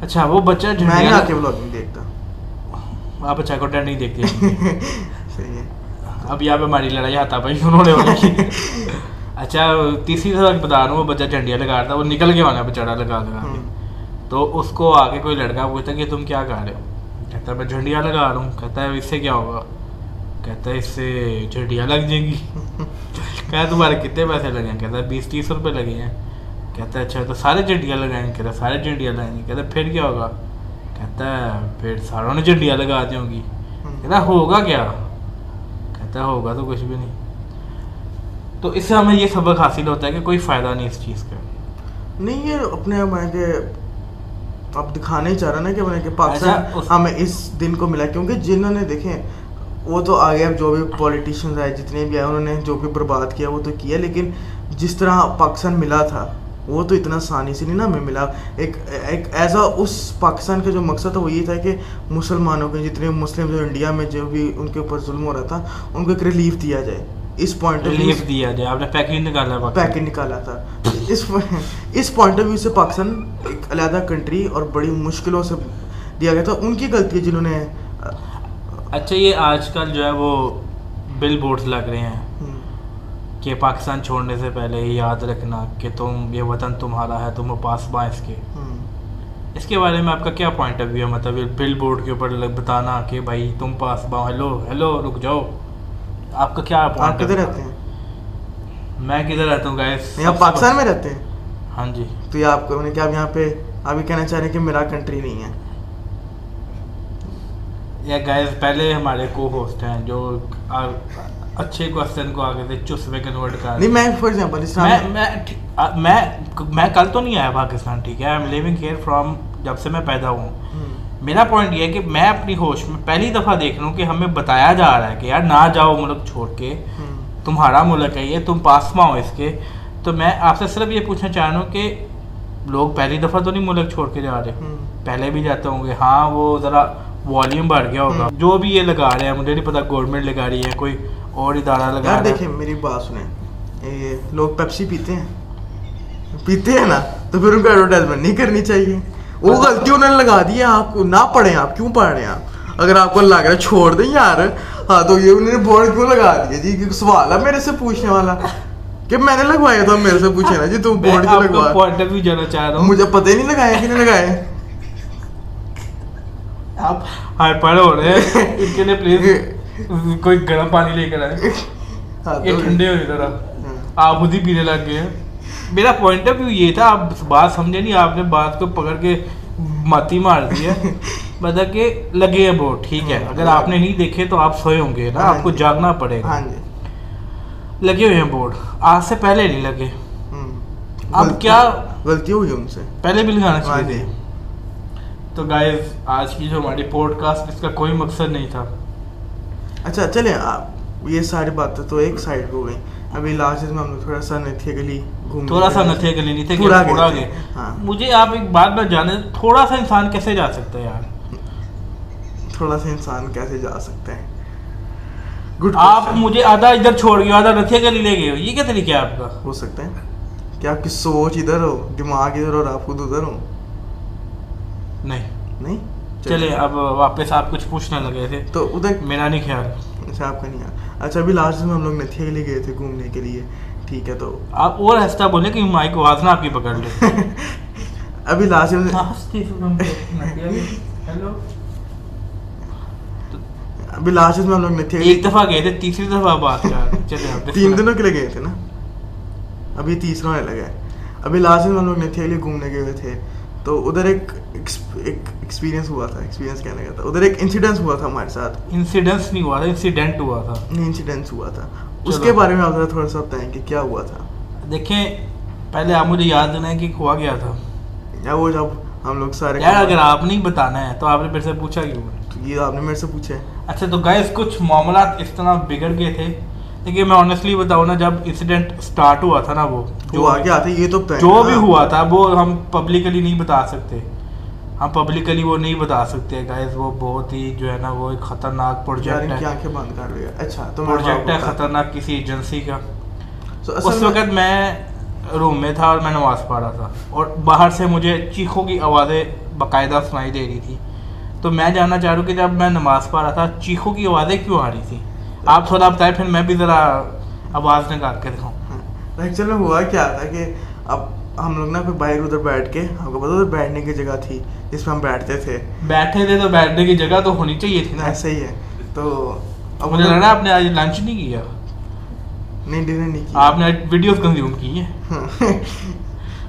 اچھا وہ بچہ میں نہیں جھنڈیاں آ کے دیکھتا۔ آپ اچھا کنٹینٹ نہیں دیکھتے۔ صحیح ہے۔ اب یہاں پہ ہماری لڑائی ہاتھا پائی انہوں نے اچھا تیسری طرح بتا رہا ہوں وہ بچہ جھنڈیاں لگا رہا تھا وہ نکل کے والا بچڑا لگا لگا کے۔ تو اس کو آگے کوئی لڑکا پوچھتا کہ تم کیا کر رہے ہو؟ کہتا ہے میں جھنڈیاں لگا رہا ہوں۔ کہتا ہے اس سے کیا ہوگا؟ کہتا ہے اس سے جھنڈیاں لگ جائیں گی۔ کہتا تمہارے کتنے پیسے لگے ہیں؟ کہتا ہے بیس تیس روپے لگے ہیں۔ کہتا ہے اچھا تو سارے جھنڈیاں لگائیں کہتا ہے سارے جھنڈیاں لگائیں گے کہتا ہے پھر کیا ہوگا؟ کہتا ہے پھر ساروں نے جھنڈیاں لگا دی ہوں گی۔ کہتا ہے ہوگا کیا؟ کہتا ہے ہوگا تو کچھ بھی نہیں۔ تو اس سے ہمیں یہ سبق حاصل ہوتا ہے کہ کوئی فائدہ نہیں اس چیز کا۔ نہیں یہ اپنے میں کہ اب دکھانا ہی چاہ رہا نا کہ میں کہ اچھا، پاکستان اس- ہمیں اس دن کو ملا کیونکہ جنہوں نے دیکھیں وہ تو آگے اب جو بھی پولیٹیشینز آئے جتنے بھی آئے انہوں نے جو بھی برباد کیا وہ تو کیا لیکن جس طرح پاکستان ملا تھا وہ تو اتنا آسانی سے نہیں نا ہمیں ملا۔ ایک ایک ایز اے اس پاکستان کا جو مقصد تھا وہ یہ تھا کہ مسلمانوں کے جتنے مسلم جو انڈیا میں جو بھی ان کے اوپر ظلم ہو رہا تھا ان کو ایک ریلیف دیا جائے۔ اس پوائنٹ ریلیف دیا جائے۔ آپ نے پیکیج نکالا ہے پیکٹ نکالا تھا۔ اس اس پوائنٹ آف ویو سے پاکستان ایک علیحدہ کنٹری اور بڑی مشکلوں سے دیا گیا تھا۔ ان کی غلطی ہے جنہوں نے اچھا یہ آج کل جو ہے وہ بل بورڈز لگ رہے ہیں۔ کہ پاکستان چھوڑنے سے پہلے یہ یاد رکھنا کہ تم یہ وطن تمہارا ہے تم پاس باں اس کے۔ اس کے بارے میں آپ کا کیا پوائنٹ آف ویو ہے؟ مطلب بل بورڈ کے اوپر بتانا کہ بھائی تم پاس باں ہیلو ہیلو رک جاؤ۔ آپ کا کیا آپ پوائنٹ کدھر رہتے ہیں؟ میں کدھر رہتا ہوں گائز آپ پاکستان میں رہتے ہیں؟ ہاں جی۔ تو یہ آپ کو کہ آپ یہاں پہ آپ یہ کہنا چاہ رہے ہیں کہ میرا کنٹری نہیں ہے۔ یا گائز پہلے ہمارے کو ہوسٹ ہیں جو اچھے کوشچن کو آگے سے چس میں کنورٹ کر نہیں میں فار ایگزامپل میں میں میں کل تو نہیں آیا پاکستان ٹھیک ہے؟ I am living here from جب سے میں پیدا ہوں۔ میرا پوائنٹ یہ ہے کہ میں اپنی ہوش میں پہلی دفعہ دیکھ رہا ہوں کہ ہمیں بتایا جا رہا ہے کہ یار نہ جاؤ ملک چھوڑ کے تمہارا ملک ہے یہ تم پاس میں ہو اس کے۔ تو میں آپ سے صرف یہ پوچھنا چاہ رہا ہوں کہ لوگ پہلی دفعہ تو نہیں ملک چھوڑ کے جا رہے۔ پہلے بھی جاتے ہوں گے ہاں وہ ذرا والیوم بڑھ گیا ہوگا۔ جو بھی یہ لگا رہے ہیں مجھے نہیں پتا گورنمنٹ لگا رہی ہے کوئی اور ادارہ لگا رہا دیکھیں میری بات سنیں یہ لوگ پیپسی پیتے ہیں پیتے ہیں نا تو پھر ان کو ایڈورٹائزمنٹ نہیں کرنی چاہیے وہ غلطی انہوں نے لگا دی ہے آپ کو نہ پڑھیں آپ کیوں پڑھ رہے ہیں آپ اگر آپ کو لگ رہا ہے چھوڑ دیں یار ہاں تو یہ انہوں نے بورڈ کیوں لگا دیا جی سوال ہے میرے سے پوچھنے والا کہ میں نے لگوایا تھا میرے سے پوچھے نا جی تم بورڈ کیوں لگوا مجھے پتہ ہی نہیں لگایا کہ نہیں لگائے آپ ہو رہے ہیں۔ کے لیے پلیز کوئی گرم پانی لے کر آئے۔ ہاں، یہ ٹھنڈے ہوئے ذرا۔ ہاں۔ آپ خود ہی پینے لگ گئے میرا پوائنٹ آف ویو یہ تھا آپ بات سمجھے نہیں آپ نے بات کو پکڑ کے ماتی مار دی ہے۔ مطلب کہ لگے اب ٹھیک ہے۔ ہاں، اگر آپ نے نہیں دیکھے تو آپ سوئے ہوں گے نا آپ کو جی۔ جاگنا پڑے گا۔ جی۔ لگے ہوئے ہیں بورڈ آج سے پہلے نہیں لگے۔ اب کیا؟ غلطی ہوئی ان سے۔ پہلے بھی لگانا چاہیے۔ جی۔ تو گائز آج کی جو ہماری پوڈ کاسٹ اس کا کوئی مقصد نہیں تھا۔ اچھا چلیں آپ یہ ساری باتیں تو ایک سائڈ ہو گئی ابھی لاسٹ میں ہم نے تھوڑا سا نتھیا گلی گھوم تھوڑا سا نتھیا گلی نہیں تھے تھوڑا گئے مجھے آپ ایک بات میں جانے تھوڑا سا انسان کیسے جا سکتا ہے یار؟ تھوڑا سا انسان کیسے جا سکتا ہے گڈ آپ مجھے آدھا ادھر چھوڑ گئے آدھا نتھیا گلی لے گئے ہو۔ یہ کیا طریقہ ہے آپ کا؟ ہو سکتا ہے۔ کہ آپ کی سوچ ادھر ہو دماغ ادھر ہو اور آپ خود ادھر ہوں۔ نہیں۔ نہیں؟ چلے اب واپس آپ کچھ پوچھنے لگے تھے۔ تو ادھر میرا نہیں خیال۔ اچھا آپ کا نہیں اچھا ابھی لاسٹ میں ہم لوگ نتھیا کے گئے تھے گھومنے کے لیے۔ ٹھیک ہے تو آپ اور ہنستا بولیں کہ مائک آواز نہ آپ کی پکڑ لیں۔ ابھی لاسٹ میں ابھی لاسٹ میں ہم لوگ نتھیا ایک دفعہ گئے تھے تیسری دفعہ بات کر چلے تین دنوں کے لیے گئے تھے نا؟ ابھی تیسرا ہونے لگا ابھی لاسٹ میں ہم لوگ نتھیا کے گھومنے گئے تھے۔ تو ادھر ایک ایکسپیرینس ہوا تھا ایکسپیرینس کہنے کا تھا۔ ادھر ایک انسیڈنس ہوا تھا ہمارے ساتھ۔ انسیڈنس نہیں ہوا تھا انسیڈنٹ ہوا تھا۔ نہیں انسیڈنس ہوا تھا۔ اس کے بارے میں آپ ذرا تھوڑا سا بتائیں کہ کیا ہوا تھا۔ دیکھیں پہلے آپ مجھے یاد دینا ہے کہ ہوا گیا تھا۔ یا وہ جب ہم لوگ سارے یار اگر آپ نہیں بتانا ہے تو آپ نے میرے سے پوچھا کیوں یہ آپ نے میرے سے پوچھا ہے۔ اچھا تو گئے کچھ معاملات اس طرح بگڑ گئے تھے۔ دیکھیے میں آنےسٹلی بتاؤں نا جب انسیڈنٹ اسٹارٹ ہوا تھا نا وہ جو بھی ہوا تھا وہ ہم پبلکلی نہیں بتا سکتے۔ ہم پبلکلی وہ نہیں بتا سکتے گائز وہ بہت ہی جو ہے نا وہ ایک خطرناک پروجیکٹ ہے۔ پروجیکٹ ہے؟ خطرناک کسی ایجنسی کا۔ اس وقت میں روم میں تھا اور میں نماز پڑھ رہا تھا۔ اور باہر سے مجھے چیخوں کی آوازیں باقاعدہ سنائی دے رہی تھی۔ تو میں جاننا چاہ رہا ہوں کہ جب میں نماز پڑھ رہا تھا چیخوں کی آوازیں کیوں آ رہی تھیں؟ آپ تھوڑا بتائیں پھر میں بھی ذرا آواز نکال کے دکھاؤں۔ ایکچولی ہوا کیا تھا کہ اب ہم لوگ نا پھر باہر ادھر بیٹھ کے آپ کو پتا ادھر بیٹھنے کی جگہ تھی جس پہ ہم بیٹھتے تھے۔ بیٹھے تھے تو بیٹھنے کی جگہ تو ہونی چاہیے تھی نا۔ ایسے ہی ہے۔ تو اب مجھے لگ رہا ہے آپ نے آج لنچ نہیں کیا۔ نہیں ڈنر نہیں کیا۔ آپ نے ویڈیوز کنزیوم کی ہیں۔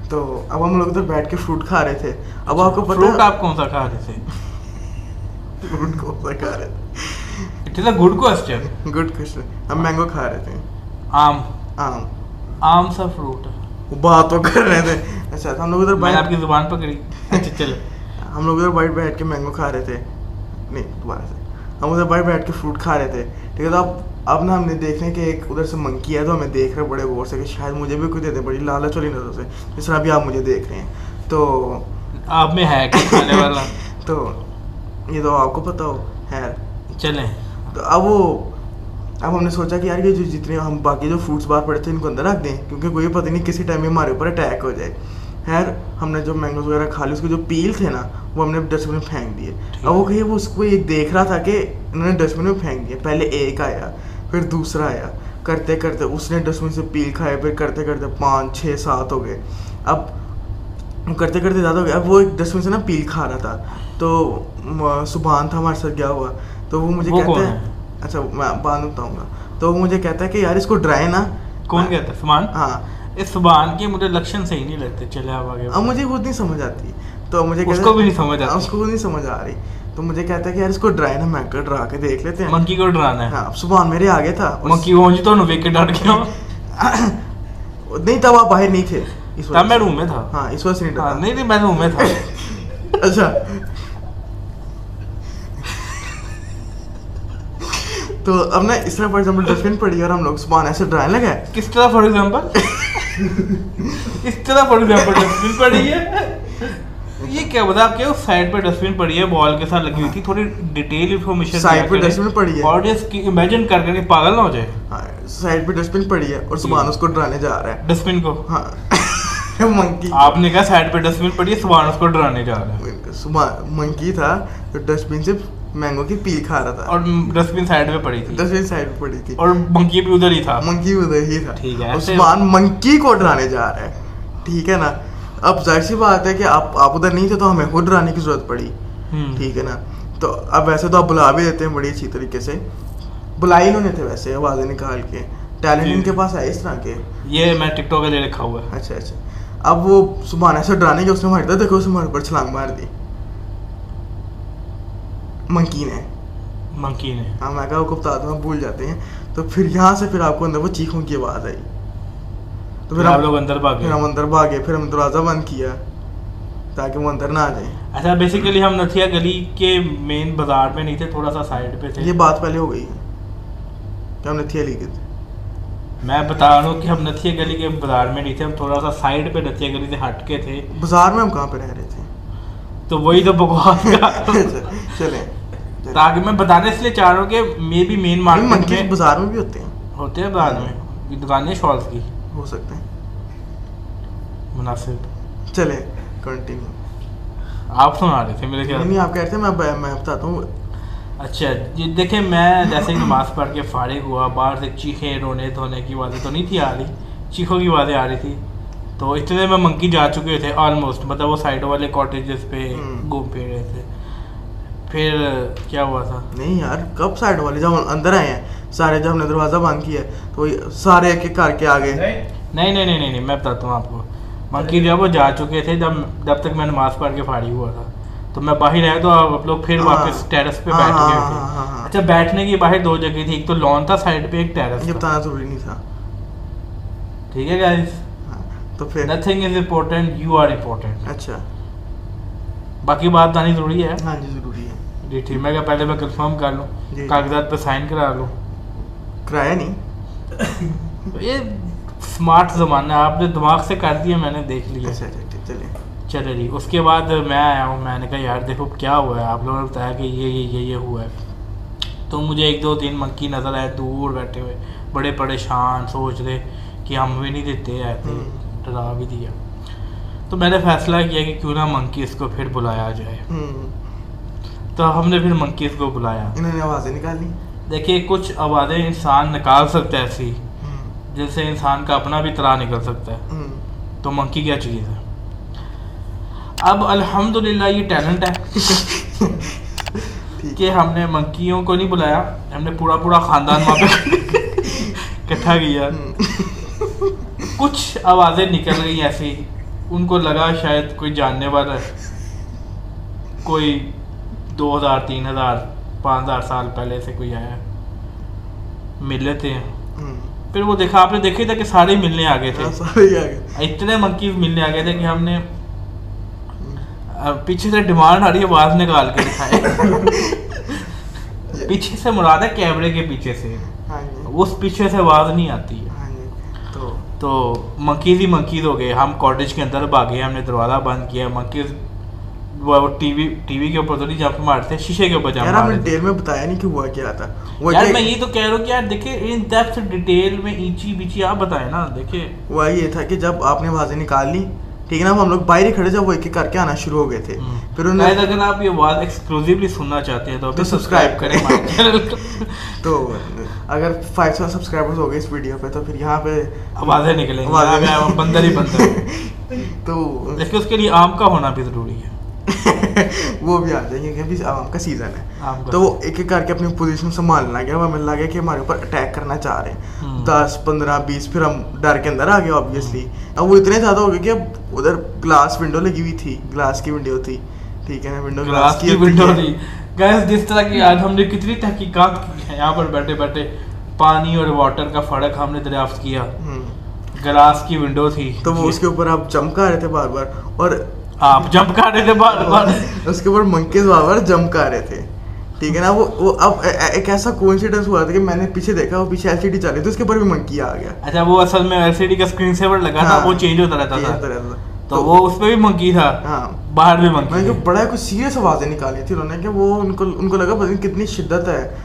تو اب ہم لوگ ادھر بیٹھ کے فروٹ کھا رہے تھے۔ اب آپ کو اچھا، پتا فروٹ آپ کون سا کھا رہے تھے؟ فروٹ کون سا کھا رہے تھے؟ It's a good question good question ہم مینگو کھا رہے تھے آم آم آم سا فروٹ ہے بات تو کر رہے تھے اچھا ہم لوگ ادھر میں آپ کی زبان پکڑی اچھا چلے ہم لوگ ادھر بیٹھ بیٹھ کے مینگو کھا رہے تھے نہیں دوبارہ سے ہم ادھر بیٹھ بیٹھ کے فروٹ کھا رہے تھے ٹھیک ہے تو اب اب نا ہم نے دیکھ رہے کہ ایک ادھر سے منکی ہے تو ہمیں دیکھ رہا ہے بڑے غور سے کہ شاید مجھے بھی کچھ دیتے بڑی لالچ والی نظر سے جس طرح ابھی آپ مجھے دیکھ رہے ہیں تو آپ میں ہے تو یہ تو آپ کو پتا ہو ہے چلیں تو اب وہ اب ہم نے سوچا کہ یار یہ جو جتنے ہم باقی جو فروٹس باہر پڑے تھے ان کو اندر رکھ دیں کیونکہ کوئی پتہ نہیں کسی ٹائم میں ہمارے اوپر اٹیک ہو جائے۔ خیر ہم نے جو مینگوز وغیرہ کھا لی اس کے جو پیل تھے نا وہ ہم نے ڈسٹ بن میں پھینک دیے۔ اب وہ کہیں وہ اس کو یہ دیکھ رہا تھا کہ انہوں نے ڈسٹ بن میں پھینک دیے۔ پہلے ایک آیا پھر دوسرا آیا۔ کرتے کرتے اس نے ڈسٹ بن سے پیل کھائے پھر کرتے کرتے پانچ چھ سات ہو گئے۔ اب کرتے کرتے زیادہ ہو گیا اب وہ ایک ڈسٹ بن سے نا پیل کھا رہا تھا۔ تو سبحان تھا ہمارے ساتھ گیا ہوا۔ تو وہ مجھے کہتے ہیں اچھا میں بعد بتاؤں گا۔ تو وہ مجھے کہتا ہے کہ یار اس کو ڈرائی نا کون کہتا ہے؟ سبان ہاں۔ اس سبان کے مجھے لکشن صحیح نہیں لگتے چلے آپ آگے اب مجھے خود نہیں سمجھ آتی۔ تو مجھے اس کو بھی نہیں سمجھ آتی۔ ہاں، اس کو نہیں سمجھ آ رہی۔ تو مجھے کہتا ہے کہ یار اس کو ڈرائی نا میں کر ڈرا کے دیکھ لیتے ہیں۔ منکی کو ڈرانا ہے۔ ہاں سبحان میرے آگے تھا۔ منکی وہ جی تو ویک کے ڈر گیا۔ نہیں تب آپ باہر نہیں تھے۔ تب میں روم میں تھا۔ ہاں اس وقت نہیں ڈرا۔ ہاں، نہیں نہیں میں روم میں تھا۔ اچھا۔ تو اب نا اس طرح فار ایگزامپل ڈسٹ بن پڑی اور ہم لوگ سبحان ایسے ڈرائیں۔ لگا کس طرح فار ایگزامپل اس طرح فار ایگزامپل ڈسٹ بن پڑی ہے؟ یہ کیا بتا آپ کہ سائڈ پہ ڈسٹ بن پڑی ہے بال کے ساتھ لگی ہوئی تھی؟ تھوڑی ڈیٹیل انفارمیشن سائڈ پہ ڈسٹ بن پڑی ہے۔ اور آڈینس کی امیجن کر کر کے پاگل نہ ہو جائے۔ سائڈ پہ ڈسٹ بن پڑی ہے اور سبحان اس کو ڈرانے جا رہا ہے۔ ڈسٹ بن کو؟ ہاں۔ منکی آپ نے کہا سائڈ پہ ڈسٹ بن پڑی ہے سبحان اس کو ڈرانے جا رہا ہے۔ منکی تھا۔ تو ڈسٹ بن سے مینگو کی پیل کھا رہا تھا۔ اور ڈسٹ بن سائڈ پہ پڑی تھی۔ ڈسٹ بن سائڈ پہ پڑی تھی۔ اور منکی بھی ادھر ہی تھا۔ منکی بھی ادھر ہی تھا۔ ٹھیک ہے۔ عثمان منکی کو ڈرانے جا رہا ہے۔ ٹھیک ہے نا؟ اب ظاہر سی بات ہے کہ آپ آپ ادھر نہیں تھے تو ہمیں خود ڈرانے کی ضرورت پڑی۔ ٹھیک ہے نا؟ تو اب ویسے تو آپ بلا بھی دیتے ہیں بڑی اچھی طریقے سے۔ بلائی انہوں نے تھے ویسے آوازیں نکال کے۔ ٹیلنٹ جی۔ ان کے پاس آئے اس طرح کے؟ یہ میں ٹک ٹاک لے رکھا ہوا ہے۔ اچھا اچھا۔ اب وہ سبحان ایسے ڈرانے کے اس نے مارتا دیکھو اس نے مار پر چھلانگ مار دی۔ منکین ہے منکین ہے ہاں میں کہا وہ بتا دوں بھول جاتے ہیں۔ تو پھر یہاں سے پھر آپ کو اندر وہ چیخوں کی آواز آئی۔ تو پھر آپ لوگ اندر بھاگے۔ پھر ہم اندر بھاگے پھر ہم دروازہ بند کیا تاکہ وہ اندر نہ آ جائیں۔ اچھا بیسیکلی ہم نتھیا گلی کے مین بازار میں نہیں تھے تھوڑا سا سائڈ پہ تھے۔ یہ بات پہلے ہو گئی۔ کہ ہم نتھیا گلی تھے۔ میں بتا رہا ہوں کہ ہم نتھیا گلی کے بازار میں نہیں تھے ہم تھوڑا سا سائڈ پہ نتھیا گلی سے ہٹ کے تھے۔ بازار میں ہم کہاں پہ رہ رہے تھے؟ تو وہی تو بکواس اچھا، چلیں۔ تاکہ میں بتانے اس لیے چاہ رہا ہوں کہ مے بی مین مارکیٹ میں بازار میں بھی ہوتے ہیں۔ ہوتے ہیں بازار میں۔ دکانیں شالس کی۔ ہو سکتے ہیں۔ مناسب۔ چلیں کنٹینیو آپ سنا رہے تھے میرے خیال نہیں آپ کہہ رہے تھے میں میں بتاتا ہوں۔ اچھا جی دیکھیں میں جیسے نماز پڑھ کے فارغ ہوا باہر سے چیخیں رونے دھونے کی آوازیں تو نہیں تھی آ رہی۔ چیخوں کی آوازیں آ رہی تھی۔ تو اس طرح میں منکی جا چکے تھے آلموسٹ مطلب وہ سائڈوں والے کاٹیجز پہ گھوم پھر رہے تھے۔ پھر کیا ہوا تھا؟ نہیں یار کب سائڈ والے جب اندر آئے ہیں سارے جب ہم نے دروازہ بند کیا تو سارے ایک ایک کر کے آ گئے نہیں نہیں نہیں نہیں میں بتاتا ہوں آپ کو۔ منکی جب وہ جا چکے تھے جب جب تک میں نماز پڑھ کے پھاڑی ہوا تھا۔ تو میں باہر آیا تو آپ لوگ پھر ہاں۔ واپس ٹیرس پہ ہاں، بیٹھ گئے ہاں، تھے۔ اچھا بیٹھنے کی باہر دو جگہ تھی ایک تو لان تھا سائڈ پہ ایک ٹیرس بتانا ضروری نہیں تھا۔ ٹھیک ہے گائز تو پھر؟ Nothing is important you are important اچھا۔ باقی بات آنی ضروری ہے۔ ہاں جی ضروری جی ٹھیک میں کہا پہلے میں کنفرم کر لوں جی۔ کاغذات پہ سائن کرا لوں۔ کرایا نہیں؟ یہ اسمارٹ زمانہ آپ نے دماغ سے کر دیا میں نے دیکھ لیا۔ اچھا، اچھا، اچھا، چلے جی اس کے بعد میں آیا ہوں میں نے کہا یار دیکھو کیا ہوا ہے آپ لوگوں نے بتایا کہ یہ یہ یہ ہوا ہے۔ تو مجھے ایک دو تین منکی نظر آئے دور بیٹھے ہوئے بڑے پریشان سوچ رہے کہ ہم بھی نہیں دیتے ایسے ڈرا بھی دیا۔ تو میں نے فیصلہ کیا کہ کیوں نہ منکی اس کو پھر بلایا جائے۔ تو ہم نے پھر منکیز کو بلایا۔ انہوں نے آوازیں نکالی۔ دیکھیے کچھ آوازیں انسان نکال سکتا ہے ایسی۔ جیسے انسان کا اپنا بھی طرح نکل سکتا ہے۔ تو منکی کیا چیز ہے؟ اب الحمدللہ یہ ٹیلنٹ ہے۔ کہ ہم نے منکیوں کو نہیں بلایا ہم نے پورا پورا خاندان وہاں پہ اکٹھا کیا۔ کچھ آوازیں نکل گئی ایسی۔ ان کو لگا شاید کوئی جاننے والا ہے۔ کوئی دو ہزار تین ہزار پانچ ہزار سال پہلے سے کوئی آیا ملے تھے۔ پھر وہ دیکھا آپ نے دیکھے تھا کہ سارے ملنے آ گئے تھے اتنے منکیز ملنے آ گئے تھے کہ ہم نے پیچھے سے ڈیمانڈ آ رہی ہے آواز نکال کے دکھائے۔ پیچھے سے مراد ہے کیمرے کے پیچھے سے۔ اس پیچھے سے آواز نہیں آتی۔ ہے تو منکیز ہی منکیز ہو گئے۔ ہم کاٹیج کے اندر بھاگے ہم نے دروازہ بند کیا۔ منکیز وہ ٹی وی ٹی وی کے اوپر تو نہیں جمپ مارتے ہیں شیشے کے اوپر جمپ مارتے۔ ڈیٹیل میں بتایا نہیں کہ ہوا کیا تھا۔ یار میں یہ تو کہہ رہا ہوں کہ یار دیکھیں ان ڈیپتھ ڈیٹیل میں اینچی بیچی آپ بتائیں نا دیکھیں۔ ہوا یہ تھا کہ جب آپ نے بازیں نکال لی ٹھیک ہے نا ہم لوگ باہر ہی کھڑے جب وہ ایک ایک کر کے آنا شروع ہو گئے تھے۔ پھر انہوں نے اگر آپ یہ آواز ایکسکلوزیولی سننا چاہتے ہیں تو سبسکرائب کریں۔ تو اگر فائیو سو سبسکرائبرز ہو گئے اس ویڈیو پہ تو پھر یہاں پہ آوازیں نکلیں گے بندر ہی بندر تو لیکن اس کے لیے آم کا ہونا بھی ضروری ہے۔ وہ بھی آ جائیں گے ابھی عوام کا سیزن ہے۔ تو وہ ایک ایک کر کے اپنی پوزیشن سنبھالنا گیا ہمیں لگا کہ ہمارے اوپر اٹیک کرنا چاہ رہے ہیں۔ دس پندرہ بیس پھر ہم ڈر کے اندر آ گئے آبویسلی اب وہ اتنے زیادہ ہو گئے کہ اب ادھر گلاس ونڈو لگی ہوئی تھی۔ گلاس کی ونڈو تھی۔ ٹھیک ہے ونڈو گلاس کی ونڈو تھی۔ گیس جس طرح کی آج ہم نے کتنی تحقیقات کی ہیں۔ یہاں پر بیٹھے بیٹھے پانی اور واٹر کا فرق ہم نے دریافت کیا۔ گلاس کی ونڈو تھی۔ تو وہ اس کے اوپر آپ چمکا رہے تھے بار بار۔ اور آپ جمپ کر رہے تھے بار بار۔ اس کے اوپر منکیز بابر جمپ کر رہے تھے۔ ٹھیک ہے نا وہ اب ایک ایسا کوئنسیڈنس ہوا تھا کہ میں نے پیچھے دیکھا وہ پیچھے ایل سی ڈی چل رہی تھی اس کے اوپر بھی منکی آ گیا۔ اچھا وہ اصل میں ایل سی ڈی کا اسکرین سیور لگا تھا ہاں، وہ چینج ہوتا رہتا تھا۔ تو وہ اس پہ بھی منکی تھا۔ ہاں۔ باہر بھی منکی بڑا کچھ سیریس آوازیں نکالی تھی انہوں نے کہ وہ ان کو ان کو لگا پتہ کتنی شدت ہے۔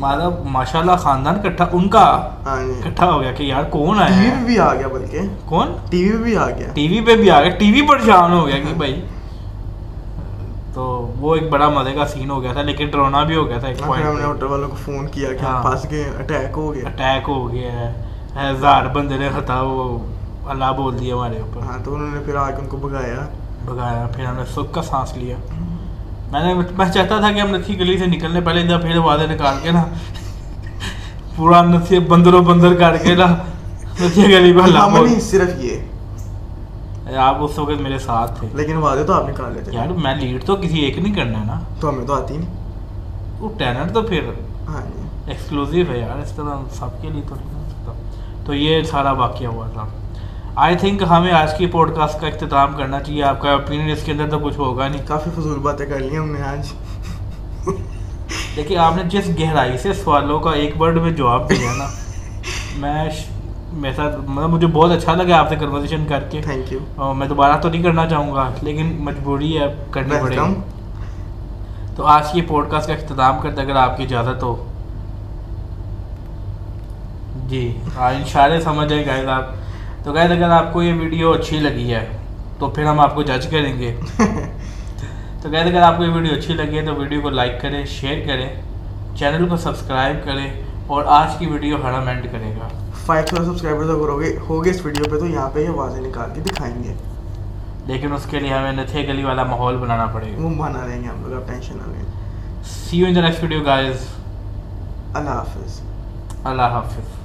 مطلب ماشاء اللہ خاندان کٹھا ان کا ہاں جی۔ کٹھا ہو گیا کہ یار کون آیا ٹی وی بھی آ گیا بلکہ۔ کون؟ ٹی وی بھی آ گیا۔ ٹی وی پہ بھی آ گیا۔ ٹی وی پر پریشان ہو گیا کہ بھائی۔ تو وہ ایک بڑا مزے کا سین ہو گیا تھا لیکن ڈرونا بھی ہو گیا تھا ایک ہاں، پوائنٹ ہم نے ہوٹل والوں کو فون کیا کہ ہاں۔ پھنس گئے اٹیک ہو گیا۔ اٹیک ہو گیا۔ ہے ہزار بندے نے خطا وہ اللہ بول دیا ہمارے اوپر۔ ہاں تو انہوں نے پھر آ کے ان کو بھگایا۔ بھگایا پھر ہم نے سکھ کا سانس لیا۔ میں نے میں چاہتا تھا کہ ہم نتھی گلی سے نکلنے پہلے ادھر پھر وعدے نکال کے نا پورا نتھی بندروں بندر کر کے نا نتھی گلی پہ ہم نہیں صرف یہ۔ آپ اس وقت میرے ساتھ تھے۔ لیکن وعدے تو آپ نے کر لیتے یار میں لیڈ تو کسی ایک نہیں کرنا ہے نا۔ تو ہمیں تو آتی نہیں۔ وہ ٹیلنٹ تو پھر ہاں جی۔ ایکسکلوزیو ہے یار اس طرح سب کے لیے تو نہیں تو یہ سارا واقعہ ہوا تھا۔ آئی تھنک ہمیں آج کی پوڈ کاسٹ کا اختتام کرنا چاہیے۔ آپ کا اوپینین اس کے اندر تو کچھ ہوگا نہیں۔ کافی فضول باتیں کر لی ہم نے آج۔ دیکھیے آپ نے جس گہرائی سے سوالوں کا ایک ورڈ میں جواب دیا نا میں میرے ساتھ مطلب مجھے بہت اچھا لگا آپ سے کنورزیشن کر کے تھینک یو میں دوبارہ تو نہیں کرنا چاہوں گا لیکن مجبوری ہے کرنی پڑے گی۔ تو آج کی پوڈ کاسٹ کا اختتام کرتے اگر آپ کی اجازت ہو۔ جی اشارے سمجھ جائیں گائز آپ تو غیر اگر آپ کو یہ ویڈیو اچھی لگی ہے تو پھر ہم آپ کو جج کریں گے۔ تو غیر اگر آپ کو یہ ویڈیو اچھی لگی ہے تو ویڈیو کو لائک کریں شیئر کریں چینل کو سبسکرائب کریں اور آج کی ویڈیو ہرم اینڈ کرے گا۔ فائیو تھاؤزینڈ سبسکرائبر اگر ہو گئے اس ویڈیو پہ تو یہاں پہ یہ واضح نکال کے دکھائیں گے۔ لیکن اس کے لیے ہمیں نتھے گلی والا ماحول بنانا پڑے گا۔ وہ بنا رہیں گے ہم لوگ ٹینشن نہ لیں۔ See you in the next video guys اللہ حافظ۔ اللہ حافظ۔